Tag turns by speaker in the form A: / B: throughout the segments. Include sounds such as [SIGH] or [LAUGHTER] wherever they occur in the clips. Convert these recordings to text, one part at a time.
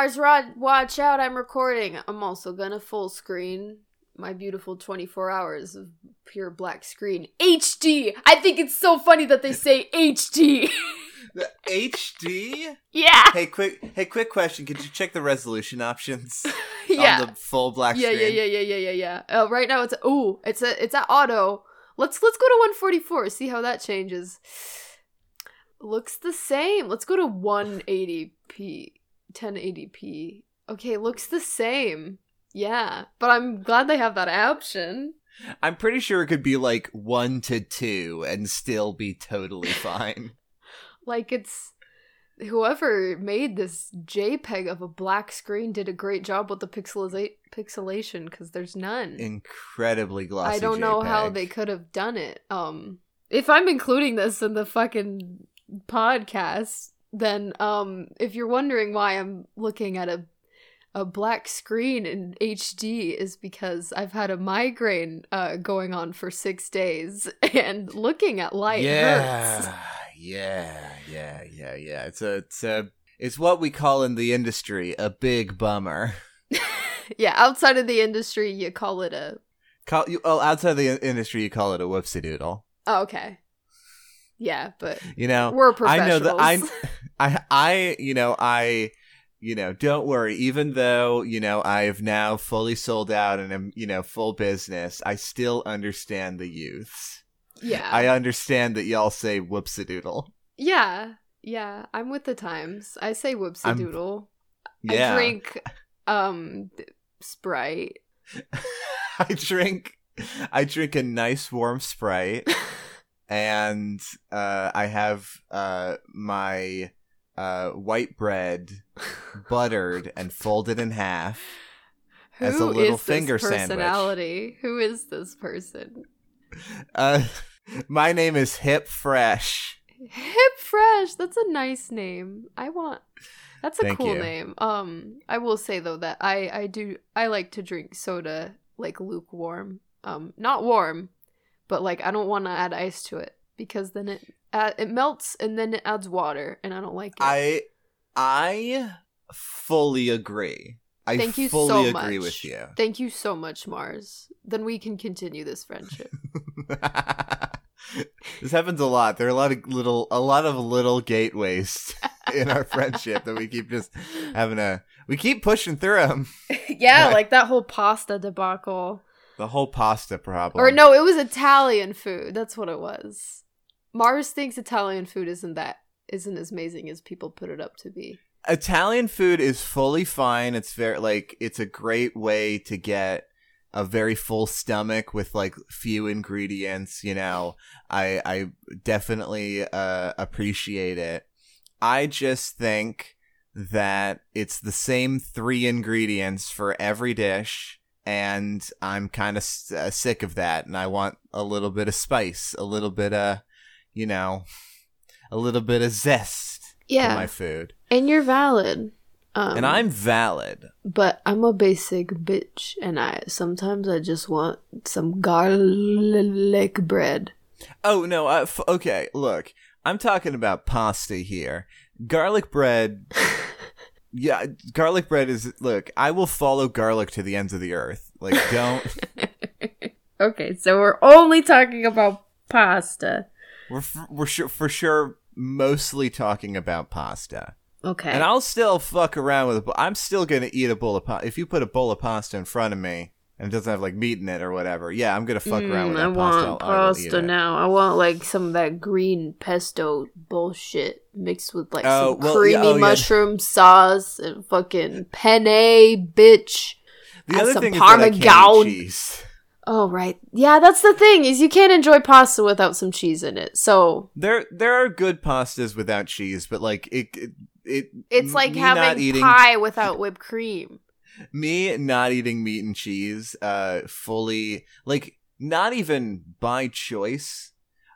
A: Mars Rod, watch out! I'm recording. I'm also gonna full screen my beautiful 24 hours of pure black screen HD. I think it's so funny that they say [LAUGHS] HD.
B: The HD? [LAUGHS]
A: yeah,
B: Hey, quick! Hey, quick question. Could you check the resolution options [LAUGHS]
A: yeah,
B: on the full black
A: yeah,
B: screen?
A: yeah, yeah, yeah, yeah, yeah, yeah. Uh, right now it's oh, it's a it's at auto. Let's let's go to 144. See how that changes. Looks the same. Let's go to 180p, 1080p. Okay, looks the same. Yeah, but I'm glad they have that option.
B: I'm pretty sure it could be like one to two and still be totally [LAUGHS] fine.
A: Like it's whoever made this JPEG of a black screen did a great job with the pixeliza- pixelation because there's none.
B: Incredibly glossy.
A: I don't know how they could have done it. Um, if I'm including this in the fucking podcast, then um, if you're wondering why I'm looking at a a black screen in HD is because I've had a migraine uh, going on for six days, [LAUGHS] and looking at light
B: yeah,
A: hurts.
B: yeah, yeah, yeah, yeah. It's a, it's a, it's what we call in the industry a big bummer. [LAUGHS]
A: Yeah, outside of the industry, you call it a.
B: Call you, oh, outside the industry, you call it a whoopsie doodle.
A: Oh, okay. Yeah, but
B: You know,
A: we're professionals.
B: I know that I, [LAUGHS] I, I, you know, I, you know, don't worry. Even though you know I've now fully sold out and am, you know, full business, I still understand the youths.
A: yeah,
B: I understand that y'all say whoopsie doodle.
A: yeah, yeah. I'm with the times. I say whoopsie.
B: Yeah,
A: I drink um Sprite. [LAUGHS]
B: I drink I drink a nice warm Sprite [LAUGHS] and uh I have uh my uh white bread [LAUGHS] buttered and folded in half. As a little
A: is
B: finger
A: this
B: sandwich.
A: personality? Who is this person?
B: Uh [LAUGHS] my name is Hip Fresh.
A: Hip Fresh. That's a nice name. I want. That's a
B: Thank
A: cool
B: you.
A: name. Um, I will say though that I I do I like to drink soda like lukewarm. Um, not warm, but like I don't want to add ice to it because then it uh, it melts and then it adds water and I don't like it.
B: I I fully agree. I
A: Thank you
B: fully
A: so
B: agree
A: much.
B: with you.
A: Thank you so much, Mars. Then we can continue this friendship. [LAUGHS]
B: this happens a lot. There are a lot of little, a lot of little gateways [LAUGHS] in our friendship that we keep just having a. We keep pushing through them. [LAUGHS]
A: yeah, like that whole pasta debacle.
B: The whole pasta problem.
A: Or no, it was Italian food. That's what it was. Mars thinks Italian food isn't that isn't as amazing as people put it up to be.
B: Italian food is fully fine. It's very like it's a great way to get a very full stomach with like few ingredients, you know. I I definitely uh appreciate it. I just think that it's the same three ingredients for every dish and I'm kind of s- uh, sick of that and I want a little bit of spice, a little bit of, you know, a little bit of zest
A: Yeah,
B: my food.
A: and you're valid. Um,
B: and I'm valid.
A: but I'm a basic bitch, and I sometimes I just want some garlic bread.
B: Oh no, uh, f- okay, look. I'm talking about pasta here. Garlic bread [LAUGHS] Yeah, garlic bread is look, I will follow garlic to the ends of the earth. Like don't [LAUGHS]
A: okay, so we're only talking about pasta.
B: we're f- we're sure for sure mostly talking about pasta.
A: Okay,
B: And I'll still fuck around with it. but I'm still going to eat a bowl of pasta. If you put a bowl of pasta in front of me and it doesn't have like meat in it or whatever, yeah, I'm going to fuck around with
A: Mm, I
B: that pasta.
A: want
B: I'll- I
A: pasta now. I want like some of that green pesto bullshit mixed with like
B: Oh,
A: some
B: well,
A: creamy
B: yeah, oh, yeah.
A: mushroom sauce and fucking penne, bitch.
B: The
A: Add
B: other
A: some
B: thing is I can't eat
A: Parmesan.
B: cheese.
A: Oh right, yeah, that's the thing is you can't enjoy pasta without some cheese in it. So
B: There, there are good pastas without cheese, but like it, it, it
A: it's like having
B: eating
A: pie without whipped cream.
B: Me not eating meat and cheese. Uh, fully like not even by choice.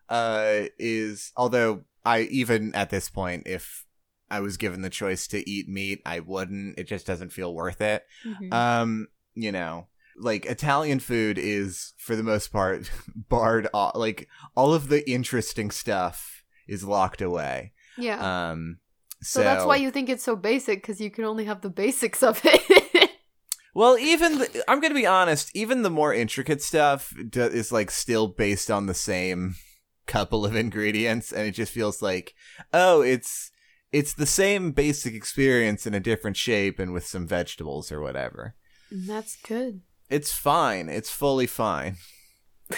B: Uh, is although I even at this point, if I was given the choice to eat meat, I wouldn't. It just doesn't feel worth it.
A: Mhm.
B: Um, you know, like Italian food is for the most part [LAUGHS] barred off. Like all of the interesting stuff is locked away.
A: yeah,
B: Um,
A: So, that's why you think it's so basic because you can only have the basics of it. [LAUGHS]
B: Well, even the, I'm gonna be honest. Even the more intricate stuff d- is like still based on the same couple of [LAUGHS] ingredients, and it just feels like, oh, it's it's the same basic experience in a different shape and with some vegetables or whatever.
A: that's good.
B: It's fine. It's fully fine. [LAUGHS]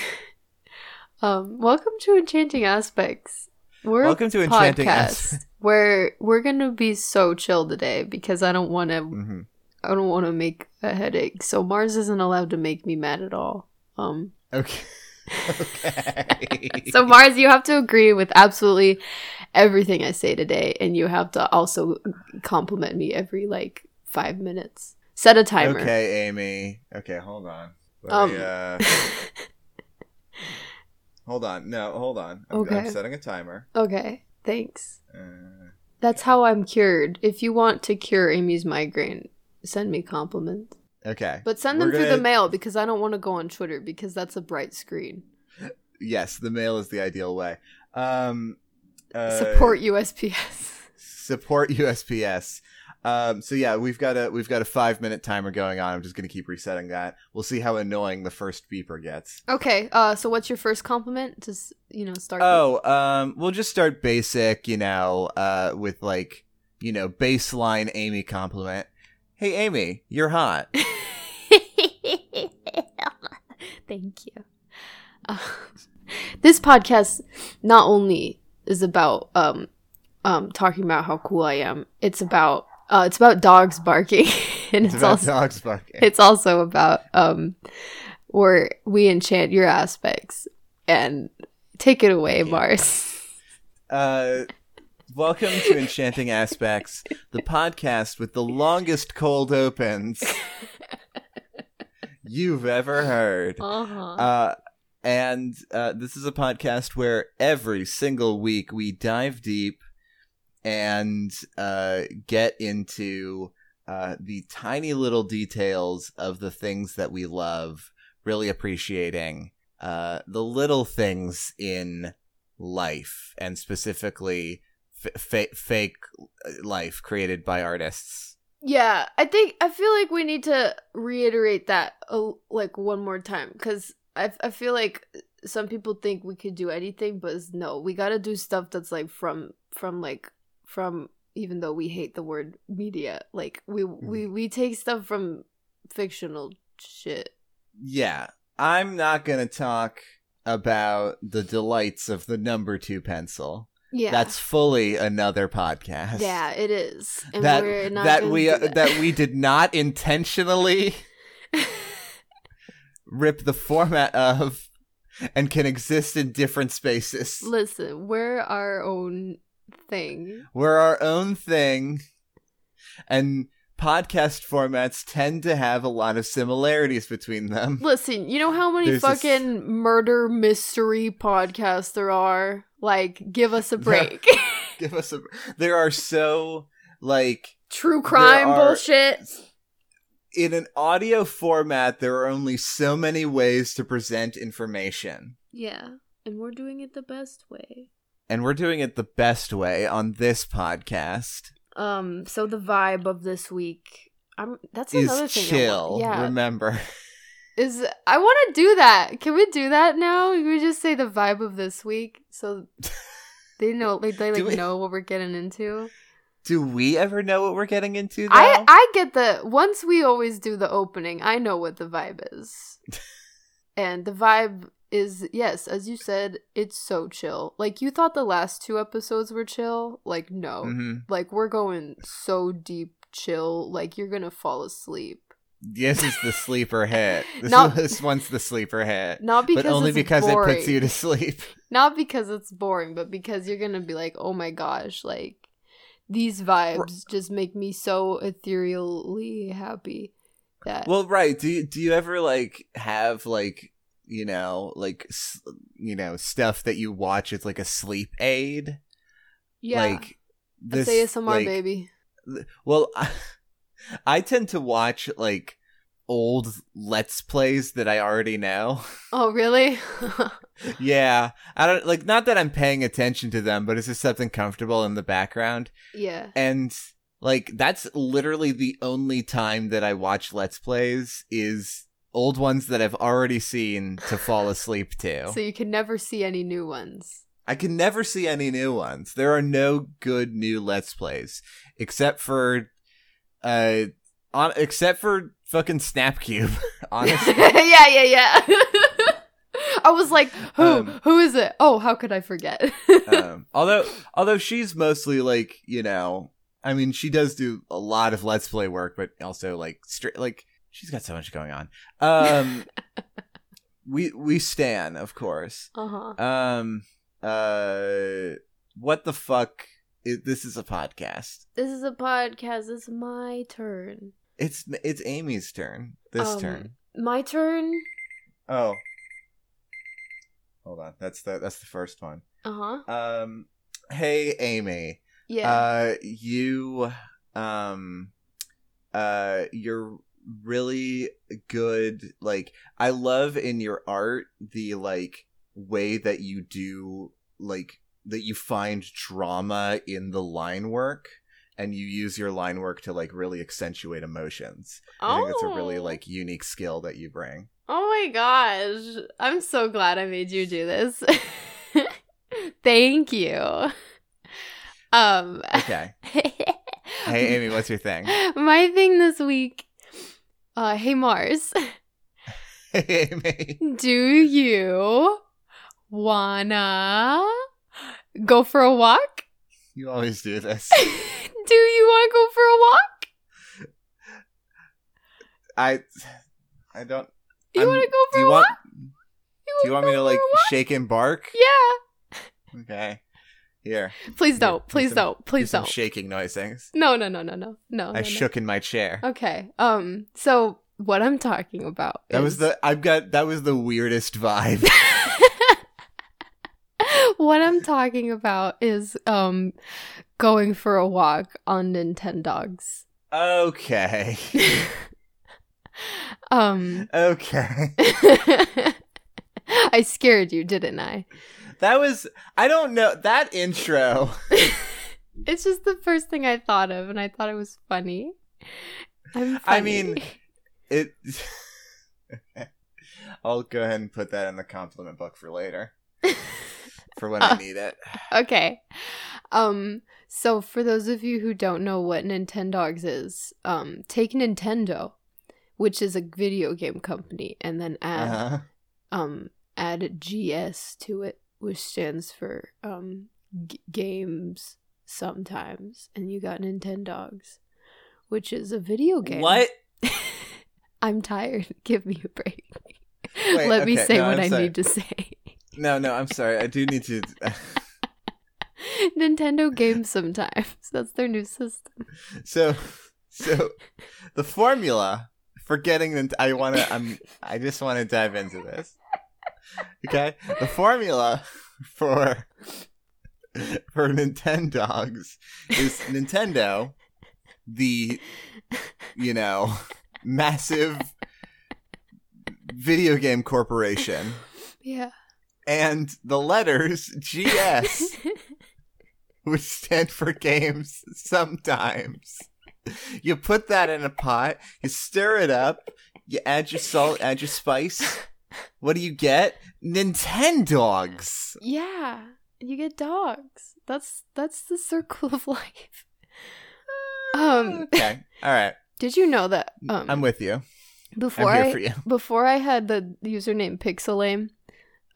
A: Um, welcome to Enchanting Aspects. We're
B: Welcome to
A: a
B: Enchanting
A: podcast
B: As-
A: where we're gonna be so chill today because I don't want to.
B: hmm
A: I don't want to make a headache. So Mars isn't allowed to make me mad at all. Um.
B: Okay. [LAUGHS] okay.
A: So Mars, you have to agree with absolutely everything I say today, and you have to also compliment me every like five minutes. Set a timer.
B: Okay, Amy. Okay, hold on. Let
A: Um.
B: me, uh, [LAUGHS] hold on. No, hold on. I'm,
A: Okay.
B: I'm setting a timer.
A: okay. Thanks.
B: Uh,
A: That's how I'm cured. If you want to cure Amy's migraine, send me compliments.
B: okay.
A: But send
B: We're
A: them through the mail because I don't want to go on Twitter because that's a bright screen.
B: Yes, the mail is the ideal way. Um, uh,
A: Support USPS.
B: support USPS. Um, so yeah, we've got a we've got a five minute timer going on. I'm just gonna keep resetting that. We'll see how annoying the first beeper gets.
A: Okay. Uh. So what's your first compliment? Just you know start. with-
B: Oh, um, we'll just start basic, you know, uh, with like, you know, baseline Amy compliment. Hey, Amy, you're hot. [LAUGHS]
A: Thank you. This podcast not only is about um um talking about how cool I am. It's about uh it's about dogs barking [LAUGHS] and
B: It's
A: it's,
B: about
A: also
B: dogs barking.
A: it's also about um where we enchant your aspects and take it away,
B: Yeah.
A: Mars.
B: Uh, welcome to Enchanting Aspects, the podcast with the longest cold opens [LAUGHS] you've ever heard.
A: Uh-huh.
B: Uh, and uh, this is a podcast where every single week we dive deep and uh, get into uh, the tiny little details of the things that we love, really appreciating uh, the little things in life, and specifically f- fa- fake life created by artists.
A: Yeah, I think I feel like we need to reiterate that uh, like one more time because I I feel like some people think we could do anything, but no, we got to do stuff that's like from from like from even though we hate the word media, like we we we take stuff from fictional shit.
B: Yeah, I'm not to talk about the delights of the number two pencil.
A: Yeah,
B: That's fully another podcast.
A: yeah, it is, and
B: that
A: we're not
B: that we uh, that. we did [LAUGHS] not intentionally rip the format of and can exist in different spaces.
A: Listen, we're our own thing.
B: We're our own thing and podcast formats tend to have a lot of similarities between them. [LAUGHS]
A: Listen, you know how many
B: There's this-
A: fucking murder mystery podcasts there are? Like, give us a [LAUGHS] break. [LAUGHS]
B: Give us a There are so like
A: True crime
B: are-
A: bullshit.
B: in an audio format there are only so many ways to present information.
A: Yeah, and we're doing it the best way.
B: And we're doing it the best way on this podcast.
A: Um, so the vibe of this week, I'm. That's another
B: is
A: thing. I
B: chill.
A: Yeah,
B: Remember.
A: is I want to do that. Can we do that now? Can we just say the vibe of this week so [LAUGHS] they know, like they like
B: we-
A: know what we're getting into.
B: Do we ever know what we're getting into? Though?
A: I I get the once we always do the opening, I know what the vibe is. [LAUGHS] and the vibe is yes, as you said, it's so chill. Like you thought the last two episodes were chill, like no.
B: Mhm.
A: Like we're going so deep chill, like you're going to fall asleep.
B: This is the sleeper [LAUGHS] hit. This,
A: Not- [LAUGHS]
B: this one's the sleeper hit.
A: Not because
B: But only
A: it's
B: because
A: boring.
B: it puts you to sleep. [LAUGHS]
A: Not because it's boring, but because you're going to be like, "Oh my gosh, like these vibes just make me so ethereally happy." That
B: Well, right. Do you, do you ever like have like you know like you know stuff that you watch as like a sleep aid?
A: yeah.
B: Like this
A: That's ASMR
B: like,
A: baby.
B: Well, I, [LAUGHS] I tend to watch like old let's plays that I already know. [LAUGHS]
A: Oh, really? [LAUGHS]
B: yeah. I don't like not that I'm paying attention to them, but it's just something comfortable in the background.
A: yeah.
B: And like that's literally the only time that I watch let's plays is old ones that I've already seen to fall asleep to. [LAUGHS]
A: So you can never see any new ones.
B: I can never see any new ones. There are no good new Let's Plays except for, uh, on except for fucking Snapcube. [LAUGHS] Honestly, [LAUGHS]
A: yeah, yeah, yeah. I was like, who?
B: Um,
A: who is it? Oh, how could I forget?
B: um, although although she's mostly like you know, I mean, she does do a lot of Let's Play work, but also like straight like she's got so much going on. Um, [LAUGHS] we we stan, of course.
A: uh huh.
B: Um, uh, what the fuck? Is, this is a podcast.
A: This is a podcast. It's my turn.
B: It's it's Amy's turn. This
A: Um,
B: turn.
A: My turn.
B: Oh. Hold on. That's the that's the first one.
A: Uh huh.
B: Um hey Amy.
A: Yeah.
B: Uh you um uh you're really good like I love in your art the like way that you do like that you find drama in the line work and you use your line work to like really accentuate emotions. I think it's a really
A: Oh.
B: like unique skill that you bring.
A: Oh my gosh. I'm so glad I made you do this. [LAUGHS] Thank you. Um
B: Okay. [LAUGHS] hey Amy, what's your thing?
A: My thing this week. Uh hey Mars.
B: Hey Amy.
A: Do you wanna go for a walk?
B: You always do this. [LAUGHS]
A: Do you wanna go for a walk?
B: I I don't
A: You
B: I'm-
A: wanna go for a
B: want
A: walk?
B: do you want me to like
A: for a walk?
B: shake and bark?
A: Yeah.
B: Okay. Here.
A: Please don't.
B: do
A: Please
B: some-
A: don't. Please
B: some
A: don't.
B: shaking noise things.
A: No, no, no, no, no. No.
B: I
A: no, no.
B: shook in my chair.
A: Okay. Um so what I'm talking about
B: That was the I've got that was the weirdest vibe. [LAUGHS]
A: what I'm talking about is um going for a walk on Nintendogs.
B: okay. [LAUGHS]
A: um
B: Okay. [LAUGHS]
A: I scared you, didn't I?
B: That was I don't know that intro. [LAUGHS]
A: It's just the first thing I thought of and I thought it was funny. I'm
B: I mean- [LAUGHS] It [LAUGHS] I'll go ahead and put that in the compliment book for later. For when I
A: Uh,
B: need it.
A: okay. Um so for those of you who don't know what Nintendogs is, um take Nintendo, which is a video game company and then add
B: Uh-huh.
A: um add GS to it, which stands for um g- games sometimes, and you got Nintendogs, which is a video game.
B: What? [LAUGHS]
A: I'm tired. [LAUGHS] Give me a break.
B: Wait,
A: Let me say
B: no,
A: what
B: I'm
A: I
B: sorry.
A: need to say.
B: No, no, I'm sorry. I do need to [LAUGHS]
A: Nintendo games sometimes. That's their new system.
B: So so the formula for getting I want to I'm I just want to dive into this. Okay? The formula for for Nintendogs is Nintendo the you know massive video game corporation
A: Yeah.
B: and the letters GS [LAUGHS] which stand for games sometimes. You put that in a pot, you stir it up, you add your salt, add your spice. What do you get? Nintendogs.
A: yeah. You get dogs. That's that's the circle of [LAUGHS] life. Um
B: Okay. All right.
A: did you know that um
B: I'm with you.
A: before
B: I'm here
A: I
B: for you. [LAUGHS]
A: before I had the username Pixelame,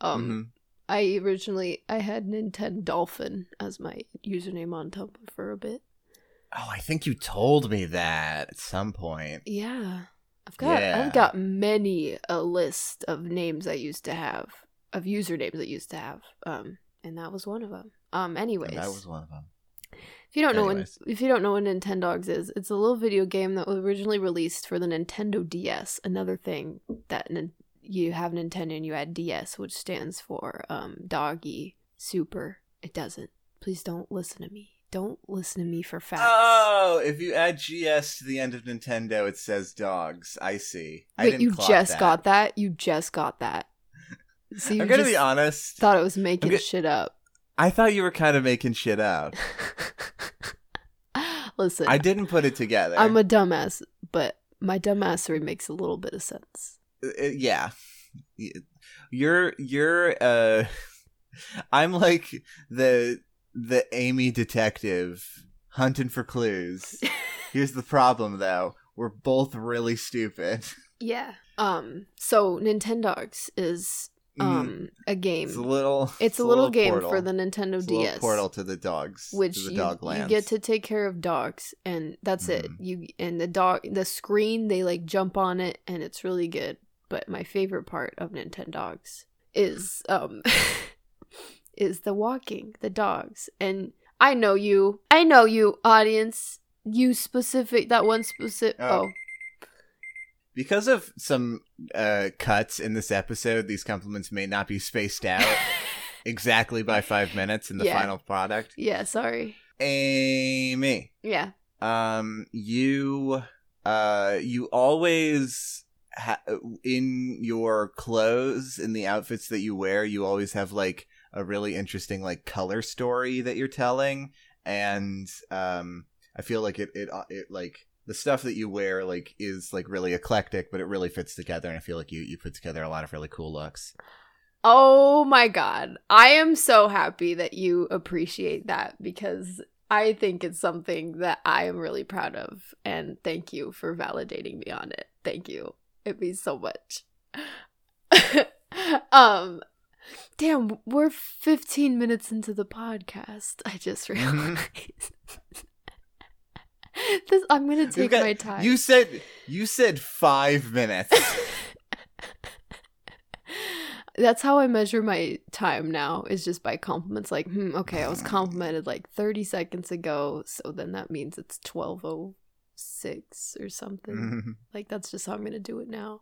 A: um,
B: Mhm.
A: I originally I had Nintendo Dolphin as my username on Tumblr for a bit.
B: Oh, I think you told me that at some point.
A: Yeah, I've got
B: Yeah.
A: I've got many a list of names I used to have of usernames I used to have, um, and that was one of them. Um, anyways,
B: That was one of them.
A: if you don't know
B: anyways.
A: what if you don't know what Nintendogs is, it's a little video game that was originally released for the Nintendo DS. Another thing that nin- you have Nintendo and you add DS, which stands for um, Doggy Super. It doesn't. Please don't listen to me. Don't listen to me for facts.
B: Oh, if you add GS to the end of Nintendo, it says dogs. I see. I
A: Wait,
B: didn't
A: you just
B: that.
A: got that? You just got that. [LAUGHS] So you
B: I'm gonna be honest.
A: thought it was making
B: go-
A: shit up.
B: I thought you were kind of making shit up. [LAUGHS]
A: Listen,
B: I didn't put it together.
A: I'm a dumbass, but my dumbassery makes a little bit of sense.
B: Uh, yeah you're you're uh [LAUGHS] i'm like the the amy detective hunting for clues [LAUGHS] here's the problem though we're both really stupid
A: Yeah. Um. So Nintendogs is um a game.
B: Mm-hmm. it's a little
A: It's a little, game
B: portal.
A: for the Nintendo
B: It's a little
A: DS,
B: portal to the dogs
A: which
B: to the
A: you,
B: dog
A: you
B: lands.
A: get to take care of dogs, and that's it.
B: Mhm.
A: You and the dog, the screen, they like jump on it, and it's really good. But my favorite part of Nintendogs is um [LAUGHS] is the walking, the dogs, and I know you, I know you, audience. You specific that one specific.
B: Oh.
A: oh
B: because of some uh cuts in this episode these compliments may not be spaced out [LAUGHS] exactly by five minutes in the
A: Yeah.
B: final product
A: yeah, sorry.
B: amy
A: Yeah.
B: um you uh you always ha- in your clothes in the outfits that you wear you always have like a really interesting like color story that you're telling and um i feel like it it, uh, it like the stuff that you wear like is like really eclectic but it really fits together and i feel like you you put together a lot of really cool looks
A: Oh my god. I am so happy that you appreciate that because I think it's something that I am really proud of. And thank you for validating me on it. Thank you. It means so much. [LAUGHS] um damn, we're 15 minutes into the podcast. I just [LAUGHS]
B: Mhm.
A: realized. [LAUGHS] this I'm going to take
B: got-
A: my time.
B: you said you said five minutes [LAUGHS]
A: That's how I measure my time now, is just by compliments. Like, hmm, okay, I was complimented like 30 seconds ago, so then that means it's 1206 or something.
B: Mhm.
A: Like, that's just how I'm gonna do it now.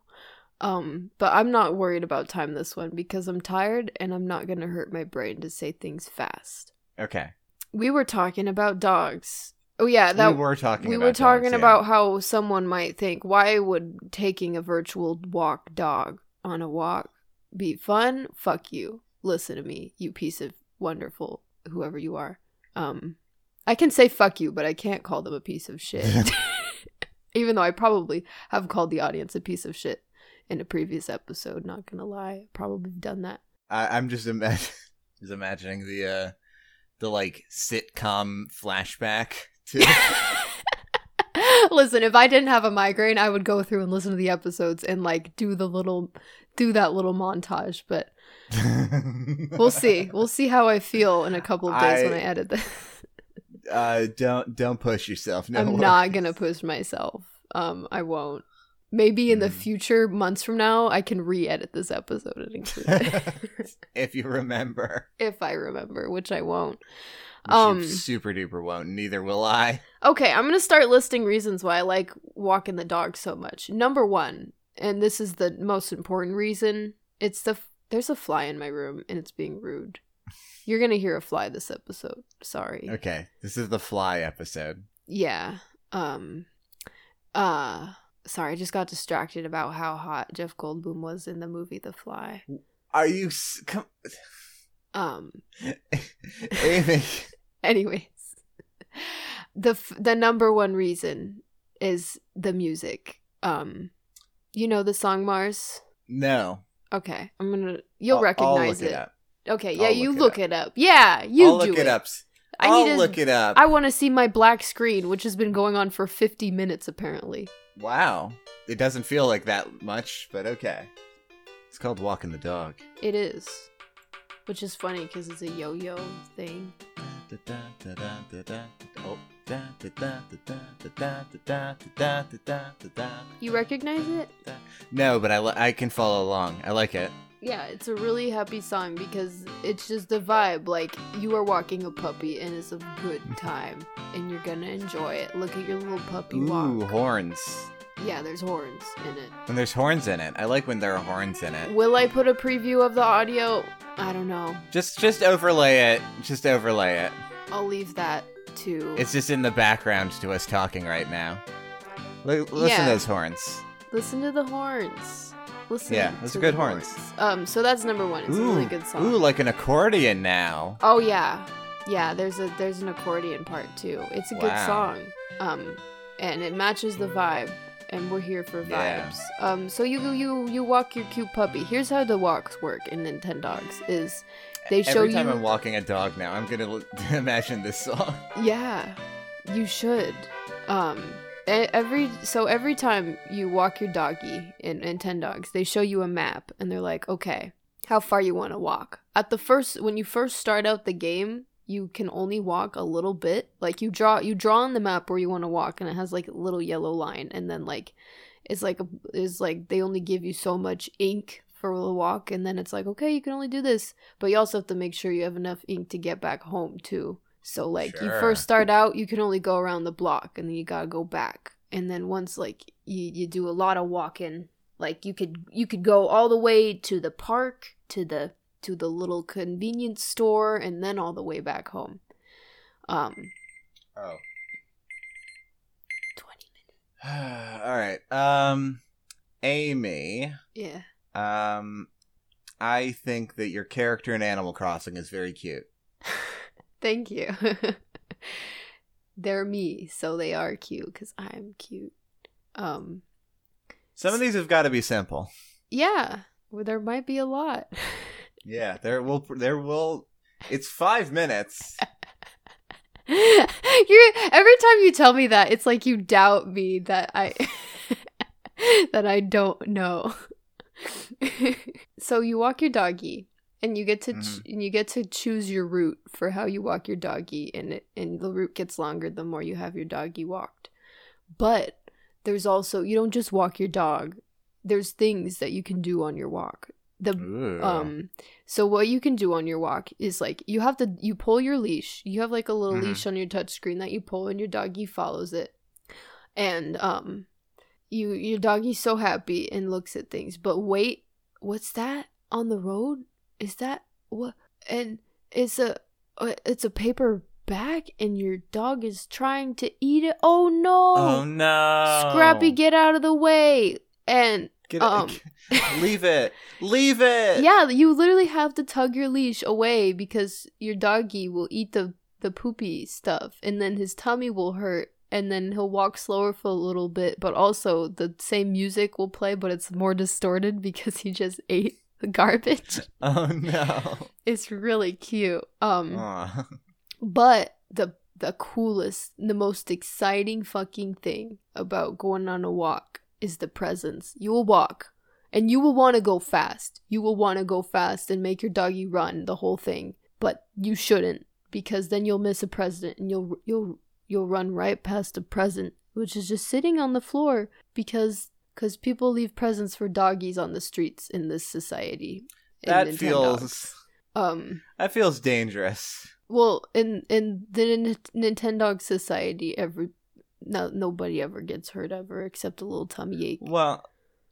A: Um, but I'm not worried about time this one because I'm tired and I'm not gonna hurt my brain to say things fast.
B: okay
A: We were talking about dogs. Oh yeah, that
B: we were talking
A: we
B: about
A: were talking
B: dogs, yeah.
A: about how someone might think why would taking a virtual walk dog on a walk be fun fuck you listen to me you piece of wonderful whoever you are um i can say fuck you but i can't call them a piece of shit [LAUGHS] [LAUGHS] even though i probably have called the audience a piece of shit in a previous episode not gonna lie probably done that
B: I, I'm just [LAUGHS] just imagining the uh the like sitcom flashback to [LAUGHS] [LAUGHS]
A: Listen, if I didn't have a migraine, I would go through and listen to the episodes and like do the little do that little montage, but we'll see. We'll see how I feel in a couple of days when
B: I-
A: I edit this.
B: uh don't don't push yourself. No
A: I'm
B: worries.
A: not to push myself. Um I won't. Maybe in the
B: Mm.
A: future months from now I can re-edit this episode and include it [LAUGHS]
B: if you remember.
A: if I remember, which I won't.
B: Which
A: Um,
B: super duper won't. Neither will I.
A: Okay, I'm gonna start listing reasons why I like walking the dog so much. Number one, and this is the most important reason, it's the f- there's a fly in my room and it's being rude. You're gonna hear a fly this episode. Sorry.
B: Okay, this is the fly episode.
A: Yeah. Um. Uh. Sorry, I just got distracted about how hot Jeff Goldblum was in the movie The Fly.
B: Are you? Come,
A: Um. [LAUGHS]
B: Amy. [LAUGHS]
A: Anyways, the f- the number one reason is the music. Um, you know the song Mars.
B: No,
A: Okay, I'm gonna. You'll
B: I'll-
A: recognize
B: I'll look
A: it.
B: up.
A: Okay, yeah,
B: I'll
A: you
B: look
A: look
B: it
A: it, up. Yeah, you
B: I'll
A: do
B: look
A: it.
B: it up.
A: I
B: I'll
A: need to.
B: look it up.
A: I want to see my black screen, which has been going on for 50 minutes apparently.
B: Wow, it doesn't feel like that much, but okay. It's called walking the dog.
A: It is, which is funny because it's a yo-yo thing.
B: Oh.
A: You recognize it?
B: No, but I, li- I can follow along. I like it.
A: Yeah, it's a really happy song because it's just the vibe. Like you are walking a puppy and it's a good [LAUGHS] time, and you're gonna enjoy it. Look at your little puppy walk.
B: Ooh,
A: walk.
B: horns.
A: Yeah, there's horns in it.
B: When there's horns in it. I like when there are horns in it.
A: Will I put a preview of the audio? I don't know.
B: Just just overlay it. Just overlay it.
A: I'll leave that to
B: It's just in the background to us talking right now. L- listen
A: Yeah.
B: to those horns.
A: listen to the horns. Listen.
B: Yeah, those are good
A: the
B: horns.
A: Um, so that's number one. It's a really good song.
B: ooh, like an accordion now.
A: Oh yeah, yeah. There's a there's an accordion part too. It's a good
B: Wow.
A: song. Um, and it matches the vibe. And we're here for vibes. Yeah. Um, so you you you walk your cute puppy. Here's how the walks work in Nintendogs. Is they show you
B: Every time
A: you
B: I'm walking a dog now, I'm gonna l- [LAUGHS] imagine this song.
A: Yeah, you should. Um, every so every time you walk your doggy in, in Ten Dogs, they show you a map and they're like, okay, how far you want to walk. At the first, when you first start out the game, you can only walk a little bit. Like you draw, you draw on the map where you want to walk, and it has like a little yellow line, and then like it's like a, it's like they only give you so much ink for the walk, and then it's like okay, you can only do this, but you also have to make sure you have enough ink to get back home too. So like you first start out, you can only go around the block, and then you gotta go back, and then once like you you do a lot of walking, like you could you could go all the way to the park to the to the little convenience store, and then all the way back home. Um,
B: Oh.
A: twenty minutes. [SIGHS]
B: All right. Um, Amy.
A: Yeah.
B: Um, I think that your character in Animal Crossing is very cute.
A: Thank you. [LAUGHS] They're me, so they are cute because I'm cute. Um,
B: Some of these have got to be simple.
A: yeah, well, there might be a lot. [LAUGHS]
B: Yeah, there will. There will. It's five minutes. [LAUGHS]
A: You're every time you tell me that, it's like you doubt me that I that I don't know. so you walk your doggy, and you get to ch-
B: Mhm.
A: and you get to choose your route for how you walk your doggy, and it and the route gets longer the more you have your doggy walked. But there's also you don't just walk your dog. There's things that you can do on your walk. The
B: Ooh.
A: um so what you can do on your walk is like you have to you pull your leash. You have like a little
B: Mhm.
A: leash on your touch screen that you pull and your doggy follows it. And um you your doggy's so happy and looks at things. But wait, what's that on the road? Is that what and it's a uh, it's a paper bag and your dog is trying to eat it. Oh no.
B: oh no!
A: Scrappy get out of the way. And
B: Get
A: um, [LAUGHS]
B: leave it. Leave it.
A: Yeah, you literally have to tug your leash away because your doggy will eat the the poopy stuff and then his tummy will hurt and then he'll walk slower for a little bit, but also the same music will play but it's more distorted [LAUGHS] because he just ate garbage. [LAUGHS]
B: Oh no.
A: It's really cute. Um
B: Aw.
A: but the the coolest, the most exciting fucking thing about going on a walk is the presence. You will walk and you will want to go fast. You will want to go fast and make your doggy run the whole thing, but you shouldn't because then you'll miss a present and you'll you'll you'll run right past a present which is just sitting on the floor because cuz people leave presents for doggies on the streets in this society. in
B: That
A: Nintendogs.
B: feels.
A: um
B: That feels dangerous.
A: well, in in the Nin- Nintendo society, every no nobody ever gets hurt ever except a little tummy ache.
B: Well,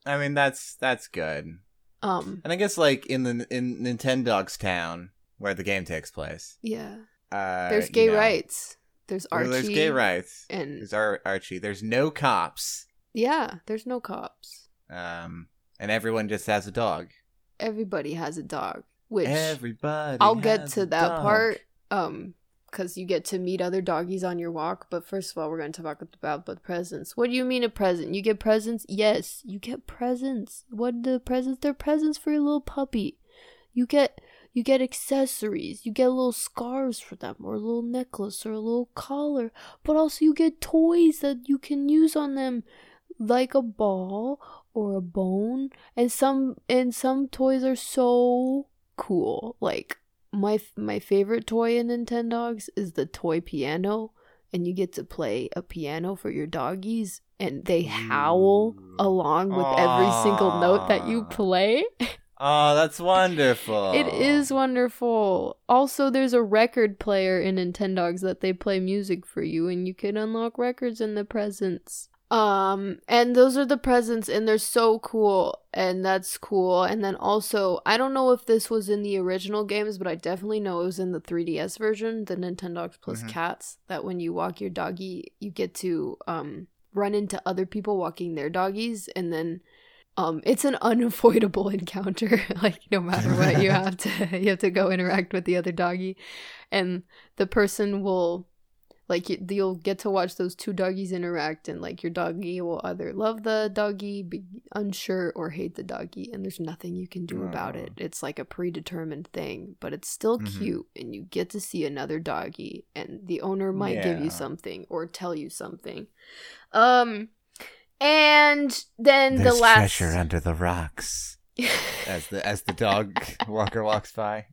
B: I mean that's that's good.
A: Um,
B: And I guess like in the in Nintendogs town where the game takes place.
A: yeah.
B: Uh,
A: There's
B: you
A: gay
B: know,
A: rights. There's
B: well,
A: Archie.
B: There's gay rights.
A: And
B: There's Ar- Archie. There's no cops.
A: Yeah, there's no cops.
B: Um, and everyone just has a dog.
A: Everybody has a dog, which
B: Everybody.
A: I'll get to that
B: dog.
A: part. Um, because you get to meet other doggies on your walk. But first of all, we're going to talk about the presents. What do you mean a present? You get presents? Yes, you get presents. What the presents? They're presents for your little puppy. You get you get accessories. You get little scarves for them, or a little necklace, or a little collar. But also you get toys that you can use on them, like a ball or a bone. And some and some toys are so cool. Like my my favorite toy in Nintendogs is the toy piano, and you get to play a piano for your doggies, and they howl along with every single note that you play. [LAUGHS]
B: Oh, that's wonderful.
A: It is wonderful. Also, there's a record player in Nintendogs that they play music for you, and you can unlock records in the presents. Um, and those are the presents, and they're so cool, and that's cool. And then also, I don't know if this was in the original games, but I definitely know it was in the 3DS version, the Nintendogs Plus
B: Mhm.
A: Cats. That when you walk your doggy, you get to um run into other people walking their doggies, and then um it's an [LAUGHS] unavoidable encounter. [LAUGHS] like no matter what, you have to [LAUGHS] you have to go interact with the other doggy, and the person will like you, you'll get to watch those two doggies interact and like your doggy will either love the doggy be unsure or hate the doggy and there's nothing you can do about it it's like a predetermined thing but it's still
B: Mhm.
A: cute and you get to see another doggy and the owner might give you something or tell you something um and then the last treasure
B: under the rocks. As the as the dog [LAUGHS] walker walks by.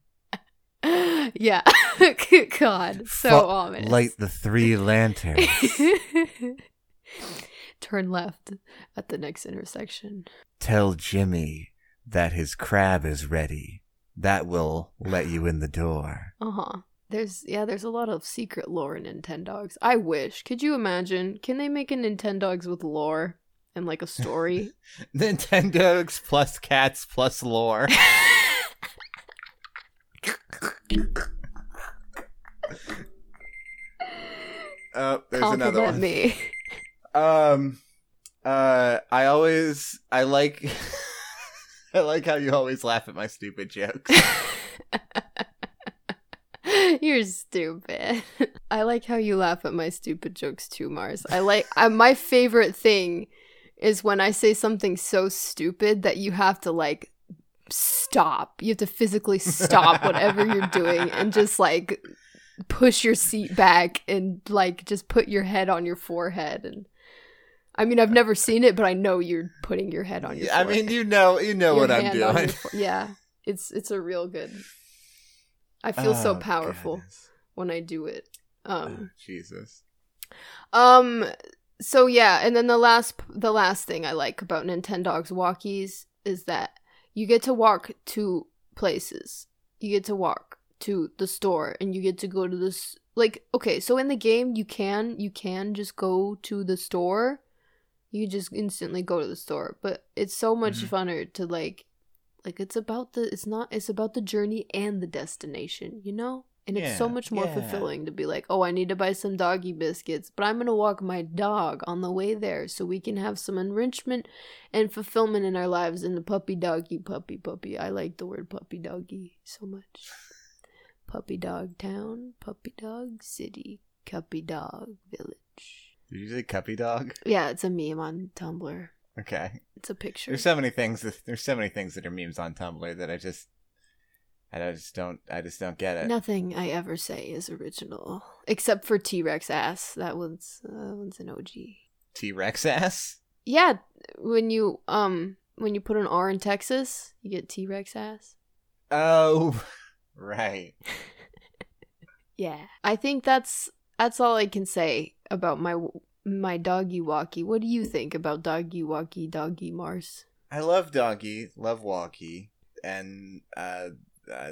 A: Yeah [LAUGHS] god so
B: Fo-
A: ominous
B: Light the three lanterns. [LAUGHS]
A: Turn left at the next intersection.
B: Tell Jimmy that his crab is ready. That will let you in the door.
A: Uh huh. There's yeah, there's a lot of secret lore in Nintendogs. I wish. Could you imagine? Can they make a Nintendogs with lore and like a story? [LAUGHS]
B: Nintendogs plus cats plus lore. [LAUGHS] Oh, there's another
A: Compliment
B: one.
A: me. [LAUGHS]
B: Um, uh, I always I like [LAUGHS] I like how you always laugh at my stupid jokes.
A: You're stupid. I like how you laugh at my stupid jokes too, Mars. I like I, my favorite thing is when I say something so stupid that you have to like stop. You have to physically stop whatever you're [LAUGHS] doing and just like push your seat back and like just put your head on your forehead and I mean I've never seen it but I know you're putting your head on your
B: I
A: forehead.
B: mean, you know, you know
A: Your
B: what I'm doing.
A: yeah. It's it's a real good I feel so
B: Oh,
A: powerful
B: goodness.
A: when I do it. Um
B: Oh, Jesus.
A: um so yeah, and then the last the last thing I like about Nintendogs walkies is that you get to walk to places. You get to walk to the store and you get to go to this like okay, so in the game you can you can just go to the store. You just instantly go to the store, but it's so much
B: Mhm.
A: funner to like like it's about the it's not it's about the journey and the destination, you know? And it's so much more
B: yeah.
A: fulfilling to be like, oh, I need to buy some doggy biscuits, but I'm going to walk my dog on the way there so we can have some enrichment and fulfillment in our lives in the puppy doggy, puppy, puppy. I like the word puppy doggy so much. Puppy dog town, puppy dog city, puppy dog village.
B: Did you say cuppy dog?
A: Yeah, it's a meme on Tumblr.
B: Okay.
A: It's a picture.
B: There's so many things. That, there's so many things that are memes on Tumblr that I just, I just don't, I just don't get it.
A: Nothing I ever say is original, except for T Rex ass. That one's uh, one's an OG.
B: T Rex ass.
A: Yeah, when you um when you put an R in Texas, you get T Rex ass.
B: Oh, [LAUGHS] right. [LAUGHS]
A: Yeah, I think that's that's all I can say about my my doggy walkie. What do you think about doggy walkie doggy Mars?
B: I love Doggy, love Walkie, and uh, I,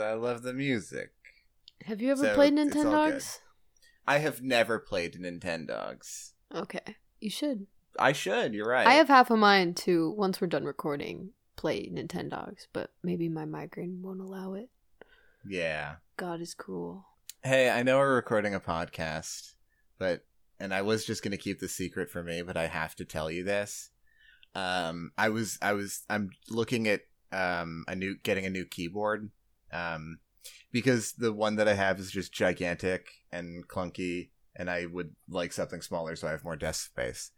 B: I love the music.
A: Have you ever
B: So,
A: played. Nintendogs?
B: I have never played Nintendogs.
A: Okay, you should.
B: I should. You're right.
A: I have half a mind to once we're done recording play Nintendogs, but maybe my migraine won't allow it.
B: Yeah.
A: God is cruel.
B: Hey, I know we're recording a podcast, but and I was just gonna keep the secret for me, but I have to tell you this. Um, I was, I was, I'm looking at um a new, getting a new keyboard, um, because the one that I have is just gigantic and clunky, and I would like something smaller so I have more desk space.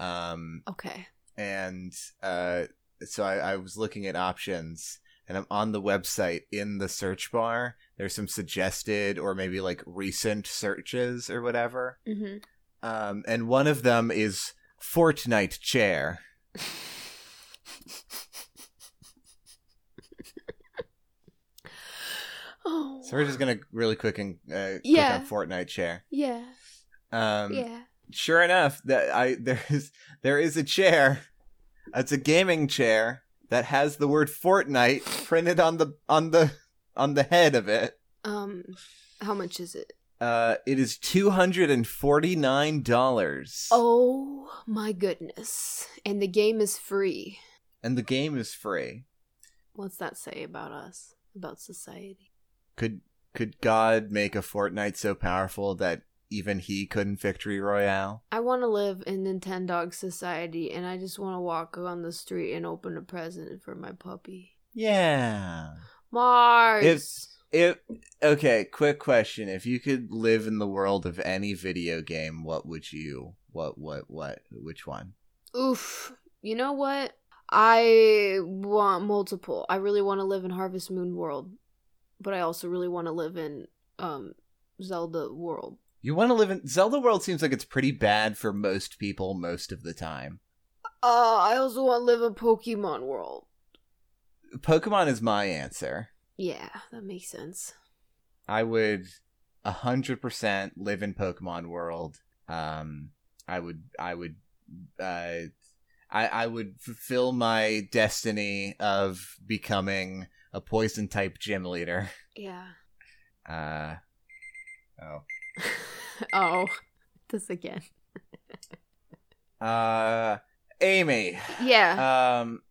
B: Um,
A: Okay.
B: and uh, so I, I was looking at options and i'm on the website in the search bar there's some suggested or maybe like recent searches or whatever
A: Mm-hmm.
B: um, and one of them is fortnite chair [LAUGHS]
A: oh.
B: So we're just gonna really quick and uh,
A: Yeah.
B: click on fortnite chair
A: Yeah.
B: um,
A: yeah.
B: sure enough that i [LAUGHS] there is there is a chair it's a gaming chair that has the word fortnite printed on the on the on the head of it
A: Um, how much is it?
B: Uh, it is two hundred and forty nine dollars.
A: Oh my goodness. And the game is free.
B: and the game is free.
A: What's that say about us? About society?
B: Could could God make a Fortnite so powerful that even he couldn't victory royale?
A: I want to live in Nintendogs society and I just want to walk on the street and open a present for my puppy.
B: Yeah.
A: Mars.
B: If- If okay, quick question: If you could live in the world of any video game, what would you? What? What? What? Which one?
A: Oof. You know what? I want multiple. I really want to live in Harvest Moon world, but I also really want to live in um Zelda world.
B: You want to live in Zelda World? Seems like it's pretty bad for most people most of the time.
A: Uh, I also want to live in Pokemon world.
B: Pokemon is my answer.
A: Yeah, that makes sense.
B: I would a hundred percent live in Pokemon World. Um, I would, I would, uh, I, I would fulfill my destiny of becoming a poison type gym leader.
A: Yeah.
B: Uh, oh. [LAUGHS]
A: oh, this again.
B: Uh, Amy.
A: Yeah.
B: Um,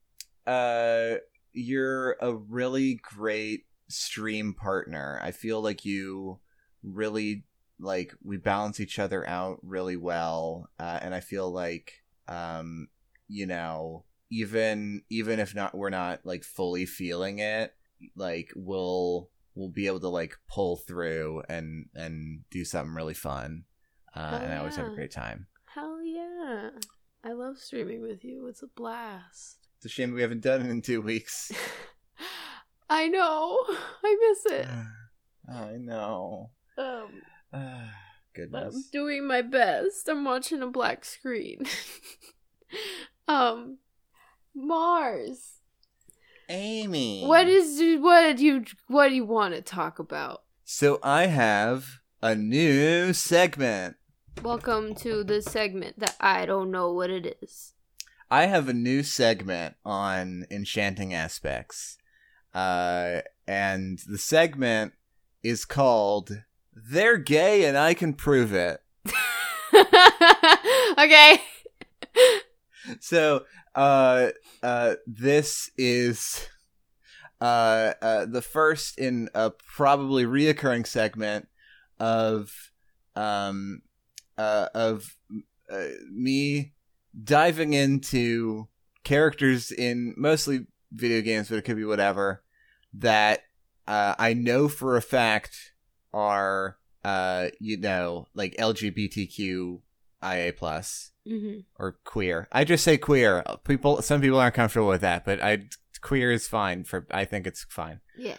B: uh, you're a really great stream partner. I feel like you really like we balance each other out really well, uh, and I feel like um, you know, even even if not we're not like fully feeling it, like we'll we'll be able to like pull through and and do something really fun. Uh,
A: Oh,
B: and I always have a great time.
A: Hell yeah. I love streaming with you. It's a blast.
B: It's a shame we haven't done it in two weeks. [LAUGHS]
A: I know. [LAUGHS] I miss it. [SIGHS]
B: I know.
A: Um, [SIGHS]
B: Ah,
A: I'm doing my best. I'm watching a black screen. [LAUGHS] um, Mars.
B: Amy.
A: What is what do you what do you want to talk about?
B: So I have a new segment.
A: Welcome to the segment that I don't know what it is.
B: I have a new segment on enchanting aspects. Uh, and the segment is called They're Gay and I Can Prove It. [LAUGHS]
A: okay.
B: So, uh, uh, this is uh, uh, the first in a probably reoccurring segment of um, uh, of uh, me diving into characters in mostly video games, but it could be whatever that uh, I know for a fact are uh, you know like LGBTQIA plus
A: hmm
B: or queer. I just say queer. People, some people aren't comfortable with that, but I queer is fine for. I think it's fine.
A: Yeah.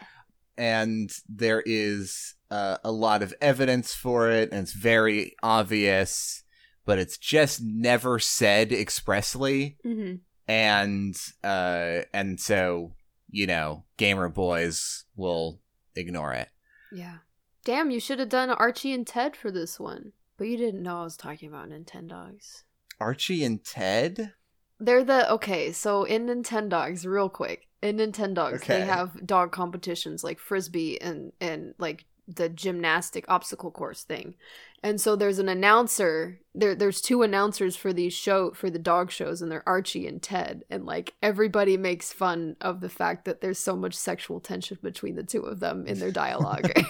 B: And there is uh, a lot of evidence for it, and it's very obvious, but it's just never said expressly.
A: hmm
B: And uh, and so you know, gamer boys will ignore it.
A: Yeah. Damn, you should have done Archie and Ted for this one. But you didn't know I was talking about Nintendogs.
B: Archie and Ted.
A: They're the okay, so in Nintendogs, real quick, in Nintendogs,
B: Okay.
A: they have dog competitions like frisbee and and like the gymnastic obstacle course thing. And so there's an announcer. There there's two announcers for these show for the dog shows and they're Archie and Ted and like everybody makes fun of the fact that there's so much sexual tension between the two of them in their dialogue. [LAUGHS]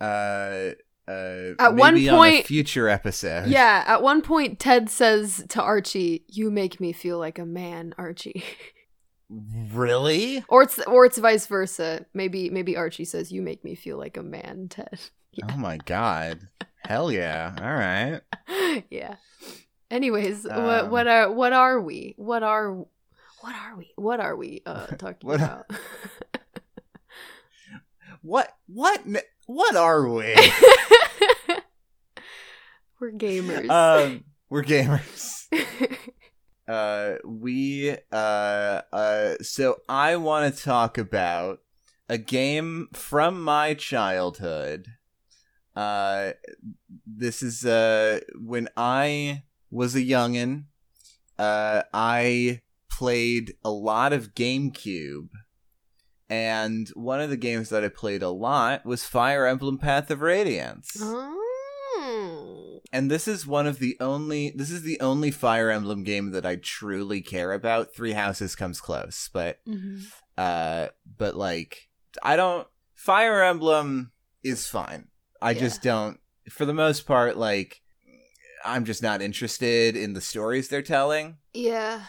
B: Uh, uh,
A: At one
B: maybe on
A: point-
B: future episode.
A: yeah, at one point Ted says to Archie, "You make me feel like a man, Archie." [LAUGHS]
B: Really?
A: or it's or it's vice versa. Maybe maybe Archie says, "You make me feel like a man, Ted." [LAUGHS]
B: Oh my god. Hell yeah. All right. [LAUGHS]
A: yeah. Anyways, what
B: Um,
A: what are what are we? What are what are we? What are we uh talking
B: What-
A: about?
B: What what what are we? [LAUGHS]
A: We're gamers.
B: um we're gamers. [LAUGHS] Uh we uh uh so I want to talk about a game from my childhood. Uh this is uh when I was a youngin, uh I played a lot of GameCube. And one of the games that I played a lot was Fire Emblem Path of Radiance.
A: oh,
B: and this is one of the only this is the only Fire Emblem game that I truly care about. Three Houses comes close, but
A: Mhm.
B: uh but like I don't Fire Emblem is fine. I
A: Yeah.
B: just don't for the most part like I'm just not interested in the stories they're telling.
A: Yeah.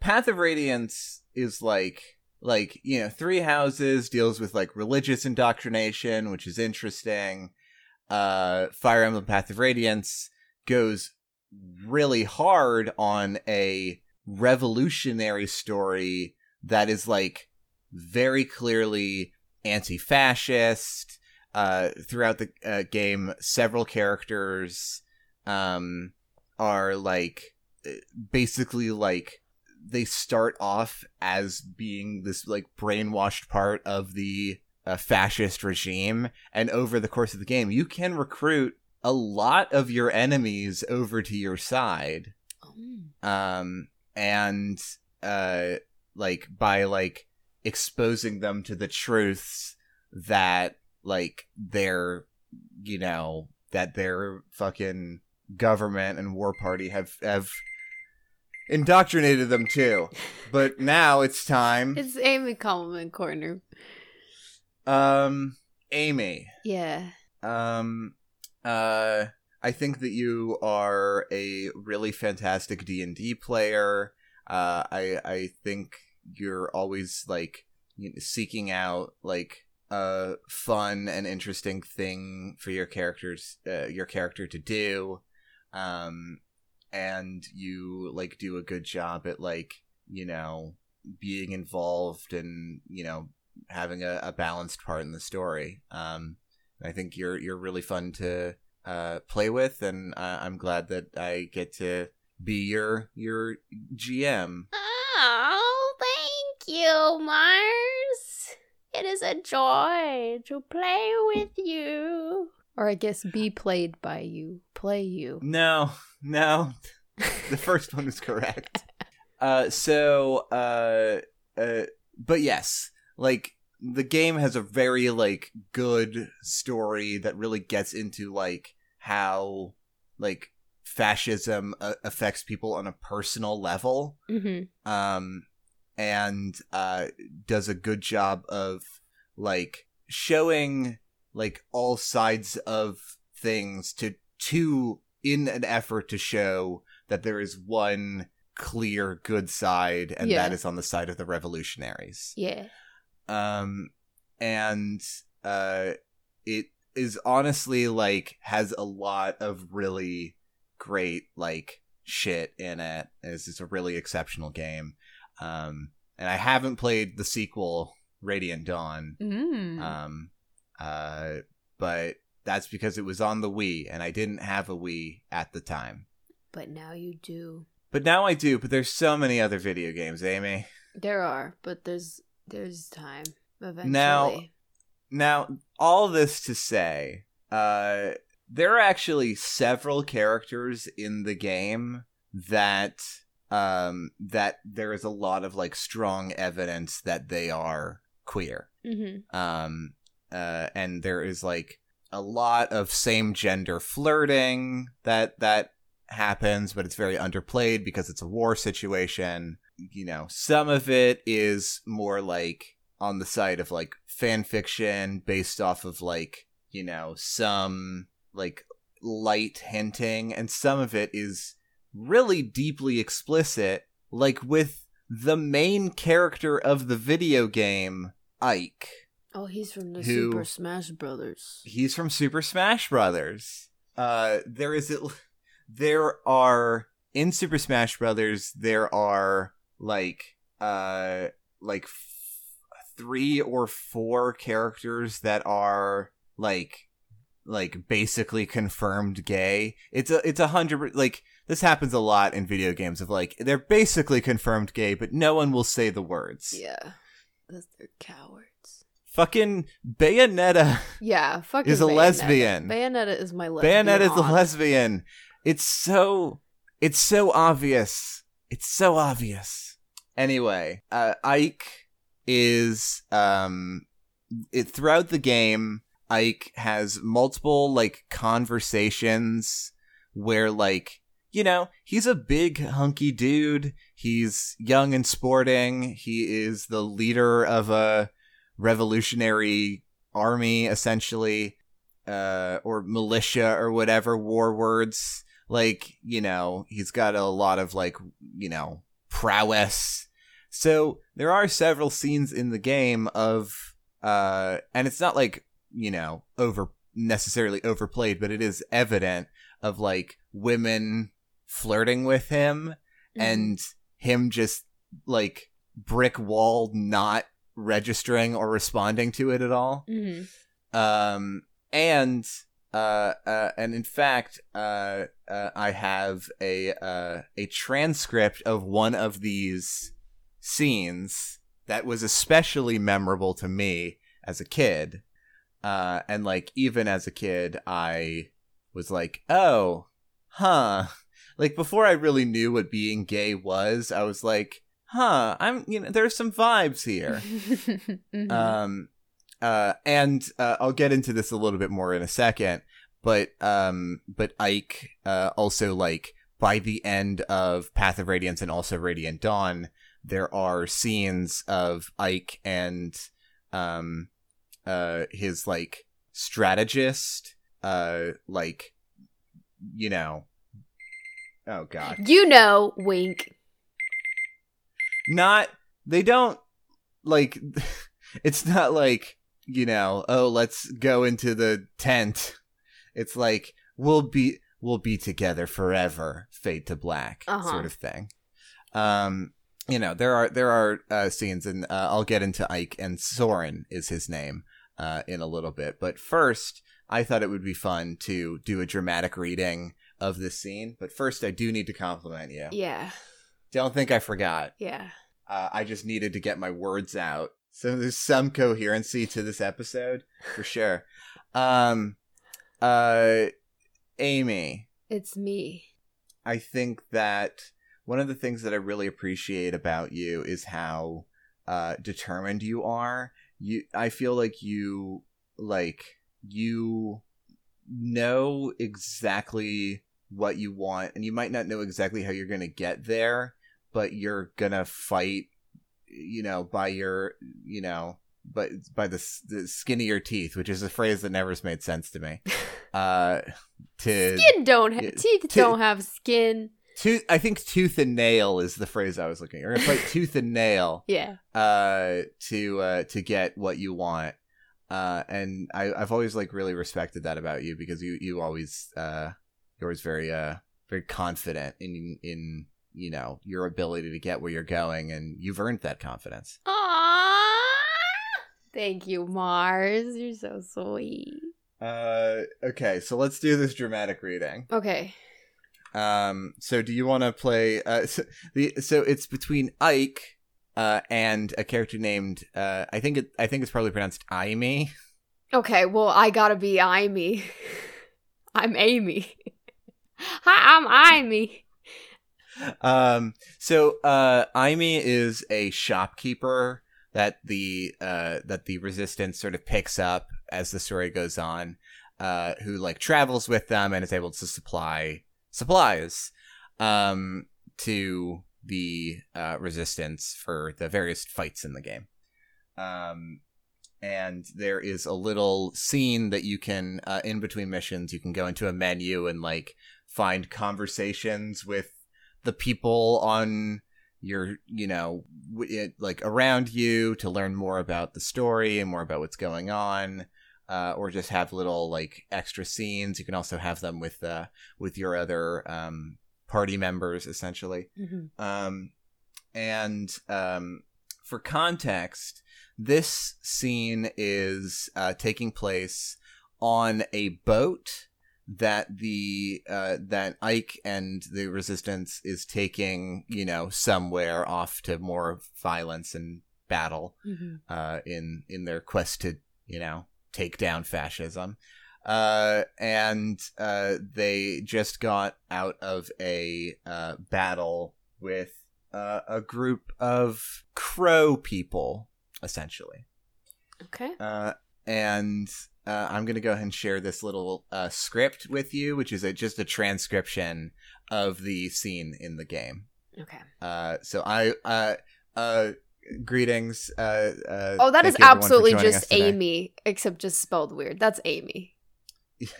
B: Path of Radiance is like like you know three houses deals with like religious indoctrination which is interesting. Uh fire emblem path of radiance goes really hard on a revolutionary story that is like very clearly anti-fascist uh throughout the uh, game several characters um are like basically like they start off as being this like brainwashed part of the uh, fascist regime and over the course of the game you can recruit a lot of your enemies over to your side
A: Mm.
B: um and uh like by like exposing them to the truths that like their you know that their fucking government and war party have have indoctrinated them too. but now it's time
A: It's Amy Compliment Corner.
B: um amy
A: Yeah.
B: um uh i think that you are a really fantastic d&d player uh i i think you're always like you know, seeking out like a fun and interesting thing for your characters uh, your character to do um and you like do a good job at like you know being involved and you know having a, a balanced part in the story um I think you're you're really fun to uh, play with, and uh, I'm glad that I get to be your your GM.
A: Oh, thank you, Mars. It is a joy to play with you. Or I guess be played by you. Play you.
B: No, [LAUGHS] no, the first one is correct. [LAUGHS] Uh, so, uh, uh, but yes, like the game has a very like good story that really gets into like how like fascism uh, affects people on a personal level.
A: Mm-hmm.
B: um and uh does a good job of like showing like all sides of things to to in an effort to show that there is one clear good side and
A: Yeah.
B: that is on the side of the revolutionaries
A: Yeah.
B: um and uh it is honestly like has a lot of really great like shit in it it's just a really exceptional game um and i haven't played the sequel radiant dawn
A: Mm.
B: um uh but that's because it was on the wii and i didn't have a wii at the time
A: but now you do.
B: but now i do but there's so many other video games amy
A: There are, but there's there's time eventually.
B: Now- Now, all this to say, uh, there are actually several characters in the game that um that there is a lot of like strong evidence that they are queer.
A: Mm-hmm.
B: Um uh and there is like a lot of same gender flirting that that happens, but it's very underplayed because it's a war situation. You know, some of it is more like on the side of like fan fiction based off of like, you know, some like light hinting, and some of it is really deeply explicit, like with the main character of the video game, Ike.
A: Oh, he's from the
B: Who-
A: Super Smash Brothers.
B: He's from Super Smash Brothers. Uh, there is at there are in Super Smash Brothers there are like uh like f- three or four characters that are like like basically confirmed gay. It's a it's a hundred like this happens a lot in video games of like they're basically confirmed gay, but no one will say the words.
A: Yeah. That's they're cowards.
B: Fucking Bayonetta
A: Yeah, fucking
B: Is a
A: Bayonetta.
B: lesbian.
A: Bayonetta is my lesbian.
B: Bayonetta is a lesbian. It's so it's so obvious. It's so obvious. Anyway, uh, Ike is um it throughout the game Ike has multiple like conversations where like you know, he's a big hunky dude. He's young and sporting. He is the leader of a revolutionary army essentially uh or militia or whatever war words like you know he's got a lot of like you know prowess so there are several scenes in the game of uh and it's not like you know over necessarily overplayed but it is evident of like women flirting with him
A: Mm-hmm.
B: and him just like brick wall not registering or responding to it at all.
A: Mhm.
B: um and uh, uh and in fact uh, uh i have a uh a transcript of one of these scenes that was especially memorable to me as a kid. Uh and like even as a kid i was like oh huh. [LAUGHS] Like before i really knew what being gay was i was like huh i'm you know there's some vibes here [LAUGHS]
A: Mhm.
B: um, uh, and uh, I'll get into this a little bit more in a second. But um, but Ike uh, also like by the end of Path of Radiance and also Radiant Dawn, there are scenes of Ike and um, uh, his like strategist, uh, like you know, oh god,
A: you know, wink.
B: Not they don't like [LAUGHS] it's not like you know oh let's go into the tent. It's like we'll be we'll be together forever fade to black
A: Uh-huh.
B: sort of thing. Um you know there are there are uh, scenes and uh, i'll get into ike and soren is his name uh, in a little bit. But first i thought it would be fun to do a dramatic reading of this scene. But first i do need to compliment you.
A: Yeah,
B: don't think i forgot
A: yeah.
B: uh, I just needed to get my words out. So there's some coherency to this episode for [LAUGHS] sure. Um, uh, Amy,
A: It's me.
B: I think that one of the things that I really appreciate about you is how uh, determined you are. You, I feel like you, like you know exactly what you want, and you might not know exactly how you're going to get there, but you're gonna fight. You know, by your, you know, but by the, the skin of your teeth, which is a phrase that never's made sense to me. [LAUGHS] Uh, to
A: Skin don't ha- teeth
B: to-
A: don't have skin.
B: Tooth, I think tooth and nail is the phrase I was looking. You're gonna fight tooth and nail [LAUGHS]
A: Yeah.
B: uh, to uh, to get what you want. Uh, and I, I've always like really respected that about you because you you always uh, you're always very uh very confident in in you know your ability to get where you're going, and you've earned that confidence.
A: Aww. Thank you, Mars. You're so sweet.
B: Uh, okay, so let's do this dramatic reading.
A: Okay.
B: Um, so do you want to play? Uh, so, the so it's between Ike, uh, and a character named uh, I think it I think it's probably pronounced Amy.
A: Okay, well, I gotta be Amy. [LAUGHS] I'm Amy. [LAUGHS] Hi, I'm Amy.
B: Um, so uh, Amy is a shopkeeper that the uh that the resistance sort of picks up as the story goes on. Uh, who like travels with them and is able to supply supplies, um, to the uh, resistance for the various fights in the game. Um, and there is a little scene that you can uh, in between missions you can go into a menu and like find conversations with the people on your you know it, like around you to learn more about the story and more about what's going on uh, or just have little like extra scenes. You can also have them with uh with your other um party members essentially. Um, and um, for context, this scene is uh, taking place on a boat that the uh, that Ike and the Resistance is taking, you know, somewhere off to more violence and battle uh, in in their quest to you know take down fascism. Uh, and uh, they just got out of a uh, battle with uh, a group of crow people, essentially.
A: Okay.
B: Uh, and uh, I'm gonna go ahead and share this little uh, script with you, which is a, just a transcription of the scene in the game.
A: Okay.
B: Uh, so I uh, uh, greetings. Uh, uh,
A: Oh, that is
B: you everyone for
A: absolutely just. Amy, except just spelled weird. That's Amy. [LAUGHS]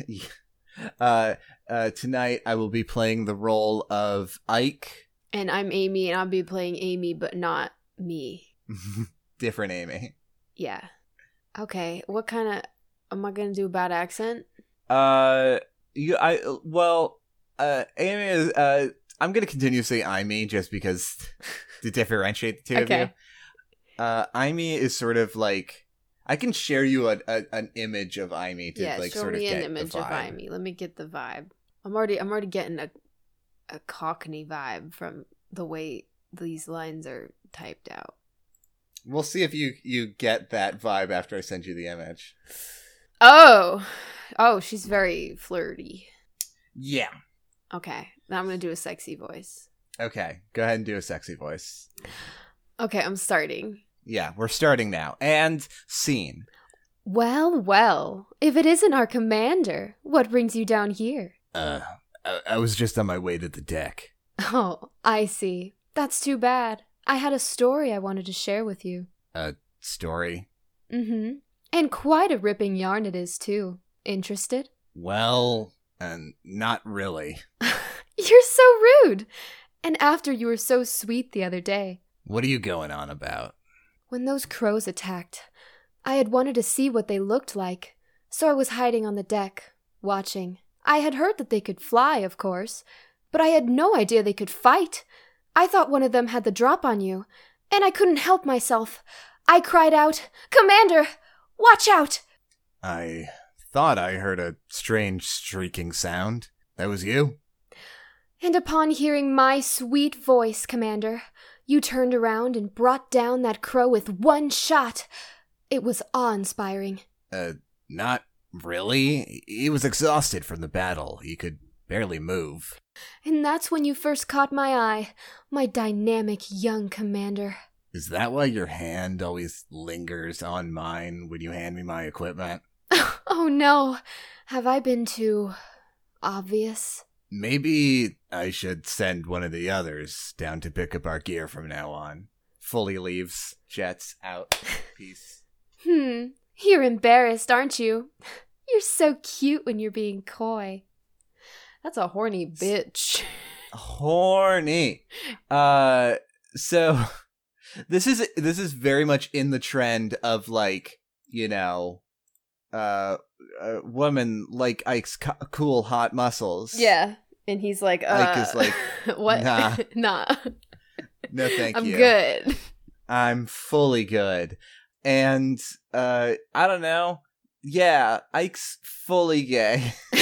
B: uh, uh, tonight I will be playing the role of Ike,
A: And I'm Amy, and I'll be playing Amy, but not me. [LAUGHS]
B: different Amy.
A: Yeah. Okay. What kind of. Am I going to do a bad accent?
B: Uh, you, I, well, uh, Amy is, uh, I'm gonna continue to say Amy just because to differentiate the two of you. Uh, Amy is sort of like, I can share you a, a an image of Amy to
A: yeah,
B: like
A: show
B: sort of
A: me
B: get
A: an image
B: the
A: of
B: vibe.
A: Amy. Let me get the vibe. I'm already I'm already getting a a Cockney vibe from the way these lines are typed out.
B: We'll see if you you get that vibe after I send you the image.
A: Oh, oh, she's very flirty.
B: Yeah.
A: Okay, now I'm gonna do a sexy voice.
B: Okay, go ahead and do a sexy voice.
A: Okay, I'm starting.
B: Yeah, we're starting now. And scene.
A: Well, well, if it isn't our commander, what brings you down here?
B: Uh, I, I was just on my way to the deck.
A: Oh, I see. That's too bad. I had a story I wanted to share with you.
B: A story.
A: Mm-hmm. And quite a ripping yarn it is, too. Interested? [LAUGHS]
B: Well, and not really.
A: You're so rude! And after you were so sweet the other day.
B: What are you going on about?
A: When those crows attacked, I had wanted to see what they looked like, so I was hiding on the deck, watching. I had heard that they could fly, of course, but I had no idea they could fight. I thought one of them had the drop on you, and I couldn't help myself. I cried out, Commander, watch out!
B: I thought I heard a strange streaking sound. That was you?
A: And upon hearing my sweet voice, Commander, you turned around and brought down that crow with one shot. It was awe inspiring.
B: Uh, not really. He was exhausted from the battle. He could barely move.
A: And that's when you first caught my eye, my dynamic young commander.
B: Is that why your hand always lingers on mine when you hand me my equipment? [LAUGHS]
A: oh no, have I been too obvious?
B: Maybe I should send one of the others down to pick up our gear from now on. Fully leaves, jets out. [LAUGHS] Peace.
A: Hmm, you're embarrassed, aren't you? You're so cute when you're being coy. That's a horny bitch.
B: Horny. Uh, so [LAUGHS] this is this is very much in the trend of like you know, uh, a woman like Ike's co- cool hot muscles.
A: Yeah. And he's like, uh,
B: Ike is like, [LAUGHS]
A: what?
B: nah. [LAUGHS]
A: nah.
B: No, thank
A: I'm
B: you.
A: good.
B: I'm fully good. And uh I don't know. Yeah, Ike's fully gay. [LAUGHS]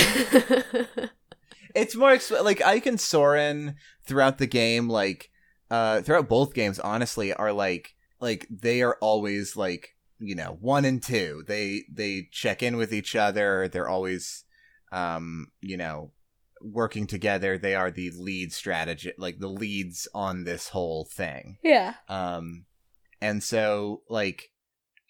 B: it's more exp- like Ike and Soren throughout the game like uh throughout both games honestly are like like they are always like, you know, 1 and 2. They they check in with each other. They're always um, you know, working together. They are the lead strategy like the leads on this whole thing.
A: yeah.
B: um and so like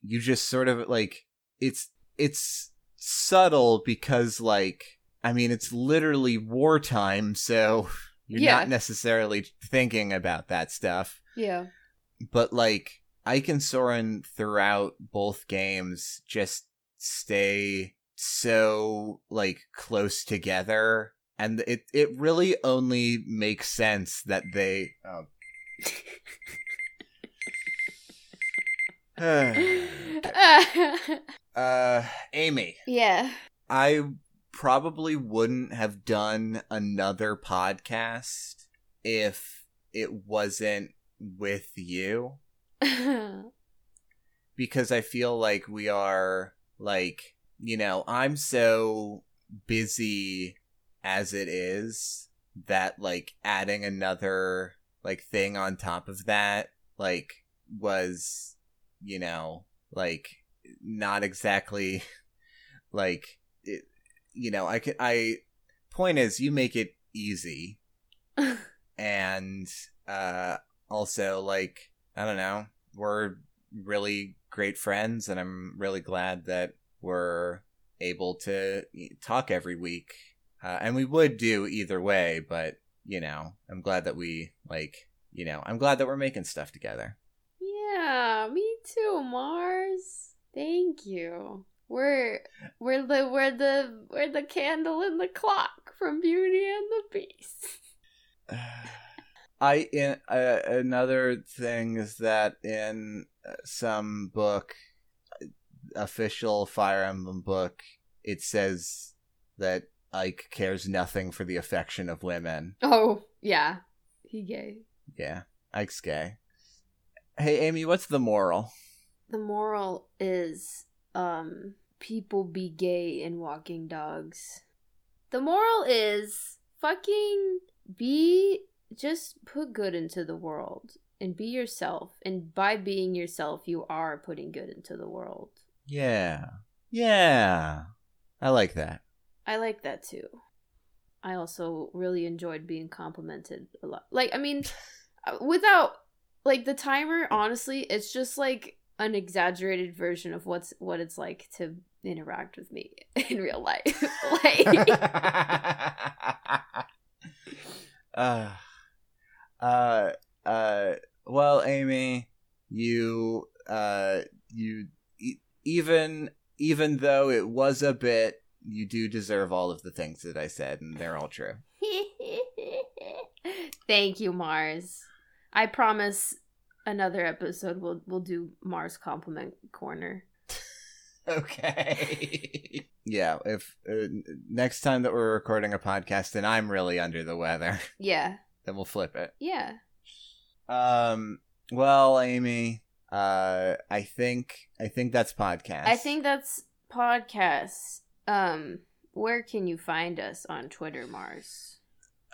B: you just sort of like it's it's subtle because like i mean it's literally wartime so [LAUGHS] you're
A: Yeah.
B: not necessarily thinking about that stuff
A: Yeah.
B: but like ike and soren throughout both games just stay so like close together and it it really only makes sense that they oh [SIGHS] [LAUGHS] uh amy
A: yeah.
B: i probably wouldn't have done another podcast if it wasn't with you. [LAUGHS] Because i feel like we are like you know i'm so busy as it is that like adding another like thing on top of that like was you know like not exactly [LAUGHS] like it, you know i could i point is you make it easy [LAUGHS] and uh also like i don't know we're really great friends and i'm really glad that we're able to talk every week. Uh, and we would do either way, but you know, I'm glad that we like, you know, I'm glad that we're making stuff together.
A: Yeah, me too, Mars. Thank you. We're we're the we're the we're the candle in the clock from Beauty and the Beast. [SIGHS]
B: I in, uh, another thing is that in uh, some book, official Fire Emblem book, it says that Ike cares nothing for the affection of women.
A: Oh yeah, he gay.
B: Yeah, Ike's gay. Hey Amy, what's the moral?
A: The moral is um people be gay in walking dogs. The moral is fucking be just put good into the world and be yourself. And by being yourself, you are putting good into the world.
B: Yeah. Yeah. I like that.
A: I like that too. I also really enjoyed being complimented a lot. Like, I mean, [LAUGHS] uh, without like the timer, honestly, it's just like an exaggerated version of what's what it's like to interact with me [LAUGHS] in real life. [LAUGHS] like [LAUGHS]
B: uh, uh, uh, well, Amy, you, uh, you, e- even, even though it was a bit, you do deserve all of the things that I said, and they're all true.
A: Thank you, Mars. I promise another episode we'll we'll do Mars compliment corner. [LAUGHS]
B: okay. [LAUGHS] yeah, if uh, next time that we're recording a podcast and I'm really under the weather, [LAUGHS]
A: Yeah.
B: then we'll flip it.
A: Yeah.
B: Um. Well, Amy, uh, I think I think that's podcast.
A: I think that's podcasts. Um, where can you find us on Twitter, Mars?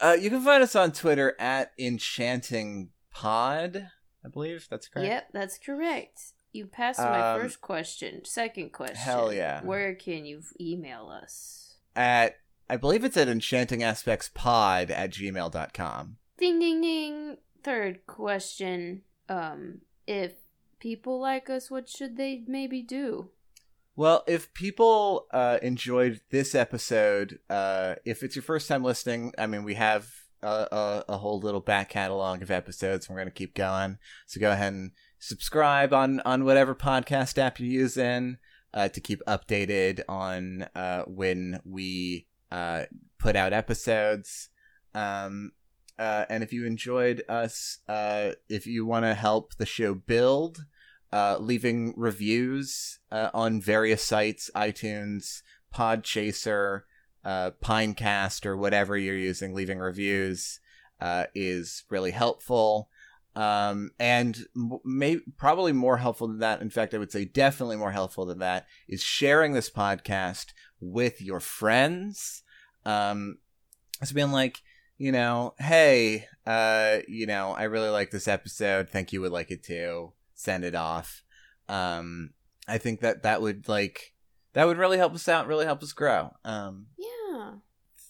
B: Uh, you can find us on Twitter at Enchanting Pod. I believe that's correct.
A: Yep, that's correct. You passed my
B: Um,
A: first question. Second question.
B: hell yeah.
A: Where can you email us?
B: At I believe it's at enchantingaspectspod at gmail.com.
A: Ding ding ding. Third question. Um, if people like us, what should they maybe do?
B: Well, if people uh, enjoyed this episode, uh, if it's your first time listening, I mean, we have a, a, a whole little back catalog of episodes. We're going to keep going. So go ahead and subscribe on, on whatever podcast app you're using uh, to keep updated on uh, when we uh, put out episodes. Um, uh, and if you enjoyed us, uh, if you want to help the show build, uh, leaving reviews uh, on various sites, iTunes, Podchaser, uh, Pinecast, or whatever you're using, leaving reviews uh, is really helpful. Um, and may probably more helpful than that. In fact, I would say definitely more helpful than that is sharing this podcast with your friends. Um, it's been like, you know, hey, uh, you know, I really like this episode. Think you would like it too. Send it off. Um, I think that that would like that would really help us out. Really help us grow. Um,
A: Yeah.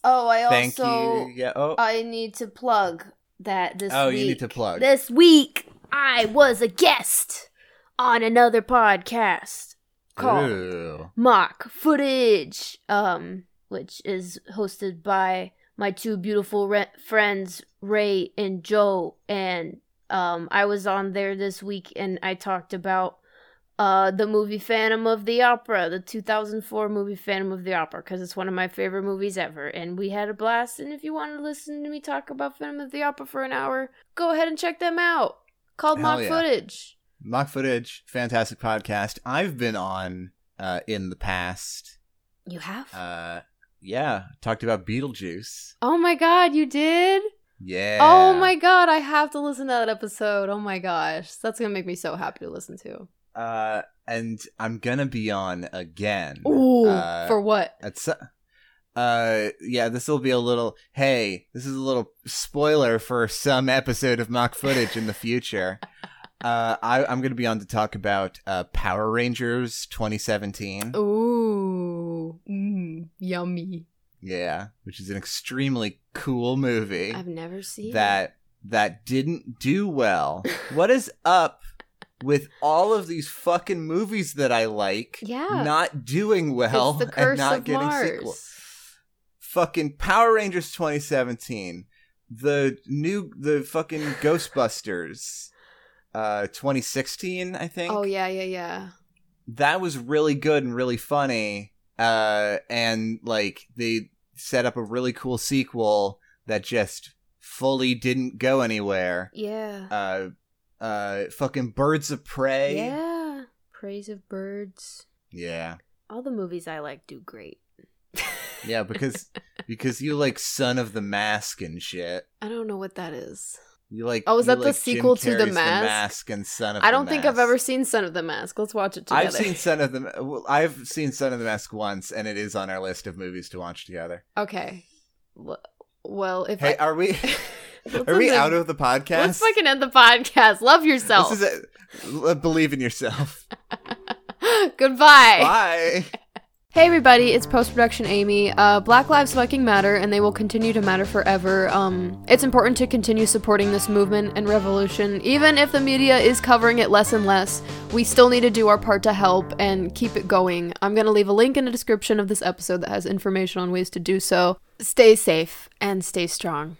A: Oh, I
B: thank
A: also
B: you. Yeah. Oh,
A: I need to plug that this
B: oh,
A: week.
B: you need to plug.
A: This week I was a guest on another podcast called. Mock Footage, um, which is hosted by my two beautiful re- friends Ray and Joe, and um, I was on there this week and I talked about uh the movie Phantom of the Opera, the 2004 movie Phantom of the Opera, because it's one of my favorite movies ever, and we had a blast. And if you want to listen to me talk about Phantom of the Opera for an hour, go ahead and check them out. Called
B: Hell
A: Mock
B: yeah.
A: Footage.
B: Mock footage, fantastic podcast. I've been on uh, in the past.
A: You have?
B: Uh, yeah, talked about Beetlejuice.
A: oh my god, you did?
B: Yeah.
A: Oh my god, I have to listen to that episode. Oh my gosh. That's gonna make me so happy to listen to.
B: Uh, and I'm gonna be on again.
A: Ooh,
B: Uh,
A: for what?
B: At so- uh, yeah, this will be a little. Hey, this is a little spoiler for some episode of mock footage in the future. [LAUGHS] uh, I, I'm going to be on to talk about uh, Power Rangers 2017.
A: Ooh, mm, yummy.
B: Yeah, which is an extremely cool movie
A: I've never seen
B: that that didn't do well. what is up with all of these fucking movies that I like
A: Yeah.
B: not doing well [LAUGHS] and not getting
A: Mars.
B: sequels. Fucking Power Rangers 2017, the new the fucking [SIGHS] Ghostbusters uh 2016, I think.
A: Oh yeah, yeah, yeah.
B: That was really good and really funny. Uh and like they set up a really cool sequel that just fully didn't go anywhere.
A: Yeah.
B: Uh uh fucking Birds of Prey.
A: Yeah. Praise of Birds.
B: Yeah.
A: All the movies I like do great.
B: Yeah, because [LAUGHS] because you like Son of the Mask and shit.
A: I don't know what that is.
B: You like
A: Oh, is that the
B: like Jim
A: sequel to The
B: Carrey's
A: Mask?
B: and Son of
A: I don't think I've ever seen Son of the Mask. Let's watch it together.
B: I've seen [LAUGHS] Son of the well, I've seen Son of the Mask once and it is on our list of movies to watch together.
A: Okay. Well, if
B: Hey,
A: I
B: are we [LAUGHS]
A: Let's
B: are we out of the podcast?
A: Let's fucking end the podcast. Love yourself.
B: This is a, believe in yourself. [LAUGHS]
A: Goodbye.
B: Bye. [LAUGHS]
A: Hey everybody, it's post production Amy. Uh, Black lives fucking matter, and they will continue to matter forever. Um, it's important to continue supporting this movement and revolution, even if the media is covering it less and less. We still need to do our part to help and keep it going. I'm gonna leave a link in the description of this episode that has information on ways to do so. Stay safe and stay strong.